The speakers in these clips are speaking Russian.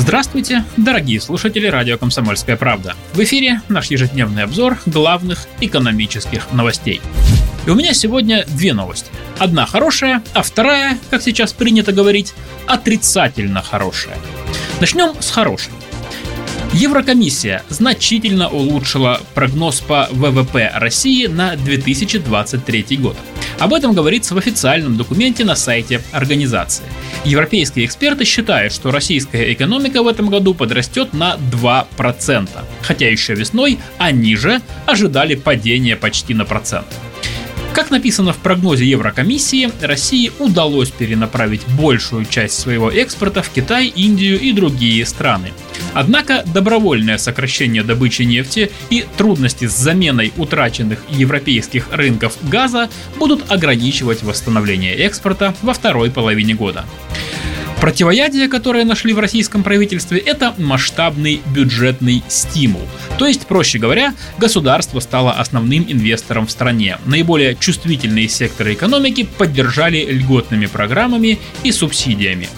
Здравствуйте, дорогие слушатели радио «Комсомольская правда». В эфире наш ежедневный обзор главных экономических новостей. И у меня сегодня две новости. Одна хорошая, а вторая, как сейчас принято говорить, отрицательно хорошая. Начнем с хорошей. Еврокомиссия значительно улучшила прогноз по ВВП России на 2023 год. Об этом говорится в официальном документе на сайте организации. Европейские эксперты считают, что российская экономика в этом году подрастет на 2%, хотя еще весной они же ожидали падения почти на процент. Как написано в прогнозе Еврокомиссии, России удалось перенаправить большую часть своего экспорта в Китай, Индию и другие страны. Однако добровольное сокращение добычи нефти и трудности с заменой утраченных европейских рынков газа будут ограничивать восстановление экспорта во второй половине года. Противоядие, которое нашли в российском правительстве, это масштабный бюджетный стимул. То есть, проще говоря, государство стало основным инвестором в стране. Наиболее чувствительные секторы экономики поддержали льготными программами и субсидиями.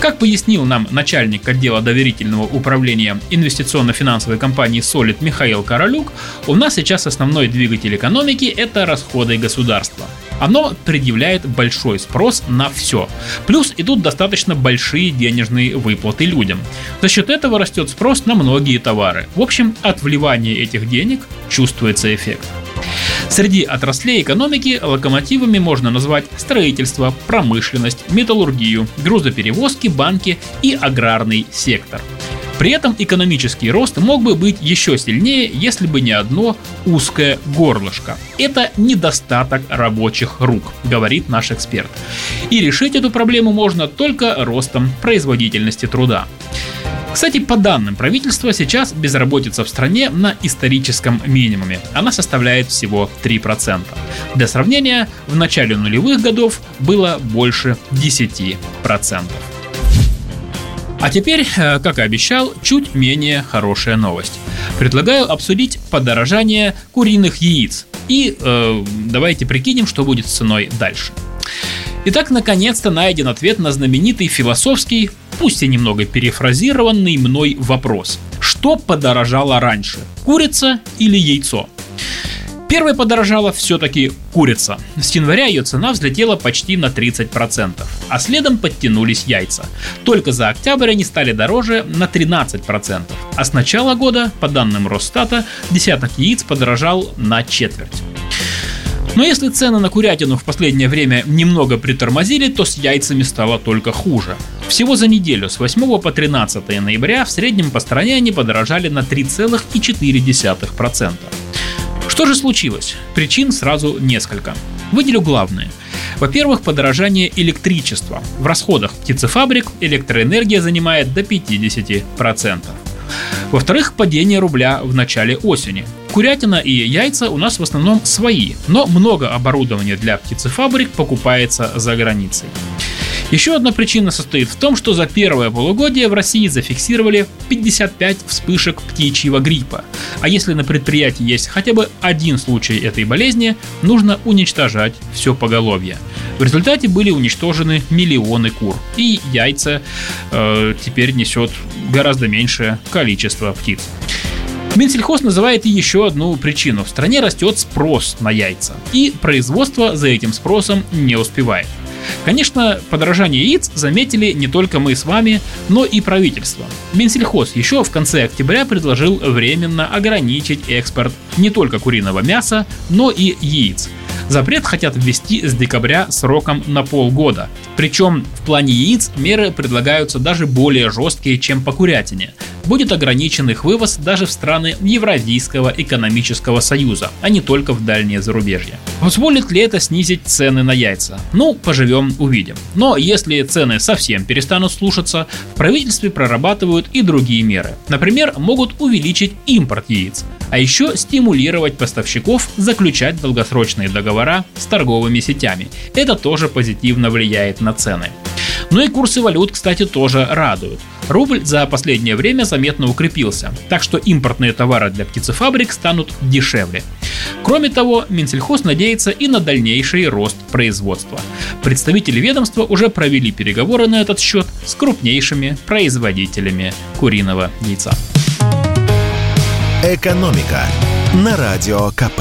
Как пояснил нам начальник отдела доверительного управления инвестиционно-финансовой компании Solid Михаил Королюк, у нас сейчас основной двигатель экономики – это расходы государства оно предъявляет большой спрос на все. Плюс идут достаточно большие денежные выплаты людям. За счет этого растет спрос на многие товары. В общем, от вливания этих денег чувствуется эффект. Среди отраслей экономики локомотивами можно назвать строительство, промышленность, металлургию, грузоперевозки, банки и аграрный сектор – при этом экономический рост мог бы быть еще сильнее, если бы не одно узкое горлышко. Это недостаток рабочих рук, говорит наш эксперт. И решить эту проблему можно только ростом производительности труда. Кстати, по данным правительства, сейчас безработица в стране на историческом минимуме. Она составляет всего 3%. Для сравнения, в начале нулевых годов было больше 10%. А теперь, э, как и обещал, чуть менее хорошая новость. Предлагаю обсудить подорожание куриных яиц. И э, давайте прикинем, что будет с ценой дальше. Итак, наконец-то найден ответ на знаменитый философский, пусть и немного перефразированный мной вопрос. Что подорожало раньше, курица или яйцо? Первой подорожала все-таки курица. С января ее цена взлетела почти на 30%, а следом подтянулись яйца. Только за октябрь они стали дороже на 13%, а с начала года, по данным Росстата, десяток яиц подорожал на четверть. Но если цены на курятину в последнее время немного притормозили, то с яйцами стало только хуже. Всего за неделю с 8 по 13 ноября в среднем по стране они подорожали на 3,4%. Что же случилось? Причин сразу несколько. Выделю главные. Во-первых, подорожание электричества. В расходах птицефабрик электроэнергия занимает до 50%. Во-вторых, падение рубля в начале осени. Курятина и яйца у нас в основном свои, но много оборудования для птицефабрик покупается за границей. Еще одна причина состоит в том, что за первое полугодие в России зафиксировали 55 вспышек птичьего гриппа. А если на предприятии есть хотя бы один случай этой болезни, нужно уничтожать все поголовье. В результате были уничтожены миллионы кур. И яйца э, теперь несет гораздо меньшее количество птиц. Минсельхоз называет и еще одну причину. В стране растет спрос на яйца. И производство за этим спросом не успевает. Конечно, подорожание яиц заметили не только мы с вами, но и правительство. Минсельхоз еще в конце октября предложил временно ограничить экспорт не только куриного мяса, но и яиц. Запрет хотят ввести с декабря сроком на полгода. Причем в плане яиц меры предлагаются даже более жесткие, чем по курятине. Будет ограничен их вывоз даже в страны Евразийского экономического союза, а не только в дальние зарубежья. Позволит ли это снизить цены на яйца? Ну, поживем, увидим. Но если цены совсем перестанут слушаться, в правительстве прорабатывают и другие меры. Например, могут увеличить импорт яиц, а еще стимулировать поставщиков заключать долгосрочные договора с торговыми сетями. Это тоже позитивно влияет на цены. Ну и курсы валют, кстати, тоже радуют. Рубль за последнее время заметно укрепился, так что импортные товары для птицефабрик станут дешевле. Кроме того, Минсельхоз надеется и на дальнейший рост производства. Представители ведомства уже провели переговоры на этот счет с крупнейшими производителями куриного яйца. Экономика на радио КП.